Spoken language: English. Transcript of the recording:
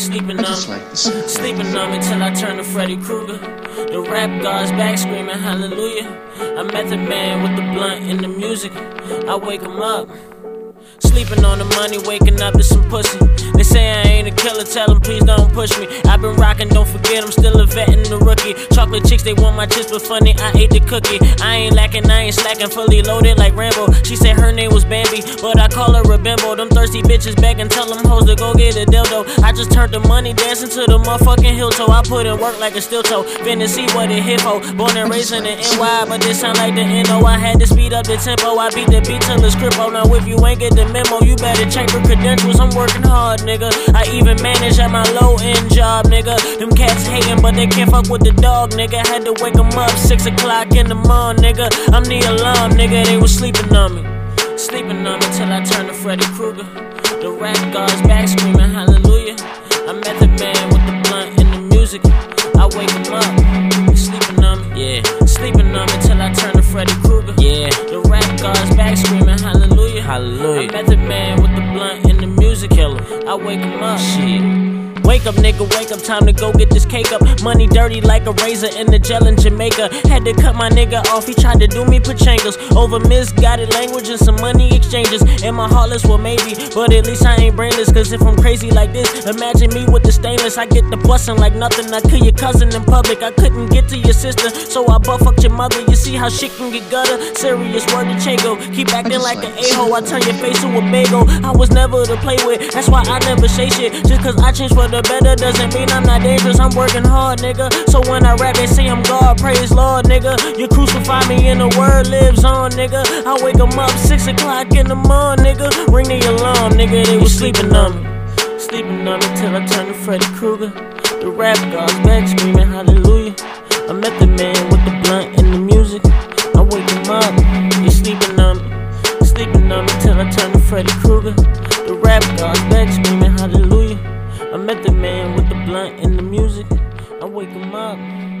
sleeping I on just me. like. Sleeping on me till I turn to Freddy Krueger. The rap gods back screaming hallelujah. I met the man with the blunt and the music. I wake him up. Sleeping on the money, waking up to some pussy. They say I killer, tell them please don't push me. I've been rocking, don't forget I'm still a vet and a rookie. Chocolate chicks, they want my chips, but funny, I ate the cookie. I ain't lacking, I ain't slacking, fully loaded like Rambo. She said her name was Bambi, but I call her a bimbo. Them thirsty bitches back and tell them hoes to go get a dildo. I just turned the money dancing to the motherfucking hill toe. I put in work like a steel toe. Finna see what it hit for. Born and raised in the NY, but this sound like the NO. I had to speed up the tempo. I beat the beat till it's cripple. Now if you ain't get the memo, you better check your credentials. I'm working hard, nigga. I even manage at my low end job, nigga. Them cats hating, but they can't fuck with the dog, nigga. Had to wake 'em up six o'clock in the morning, nigga. I'm the alarm, nigga. They was sleeping on me. Sleeping on me till I turn to Freddy Krueger. The rap gods back screaming hallelujah. I met the man with the blunt and the music. I wake him up. Sleeping on me, yeah. Sleeping on me till I turn to Freddy Krueger. Yeah. The rap gods back screaming hallelujah. Hallelujah. I met the man Killer. I wake him up. Shit. Wake up, nigga, wake up, time to go get this cake up. Money dirty like a razor in the gel in Jamaica. Had to cut my nigga off, he tried to do me pachangos. Over misguided language and some money exchanges. And my heartless, well, maybe, but at least I ain't brainless. Cause if I'm crazy like this, imagine me with the stainless. I get the bustin' like nothing. I kill your cousin in public, I couldn't get to your sister. So I fucked your mother. You see how shit can get gutter? Serious word to Chago. Keep acting like like an a-hole, I turn your face to a bagel. I was never to play with, that's why I never say shit. Just cause I change for the better doesn't mean I'm not dangerous. I'm working hard, nigga. So when I rap, they say I'm God, praise Lord, nigga. You crucify me and the word lives on, nigga. I wake 'em up six o'clock in the morning, nigga. Ring the alarm, nigga. They was sleeping on me. Sleeping on me till I turn to Freddy Krueger. The rap gods back screaming hallelujah. I met the man with the blunt and the music. I wake him up, you sleeping on me. Sleeping on me till I turn to Freddy Krueger. The rap gods back screaming hallelujah. I met the man with the blunt and the music. I wake him up.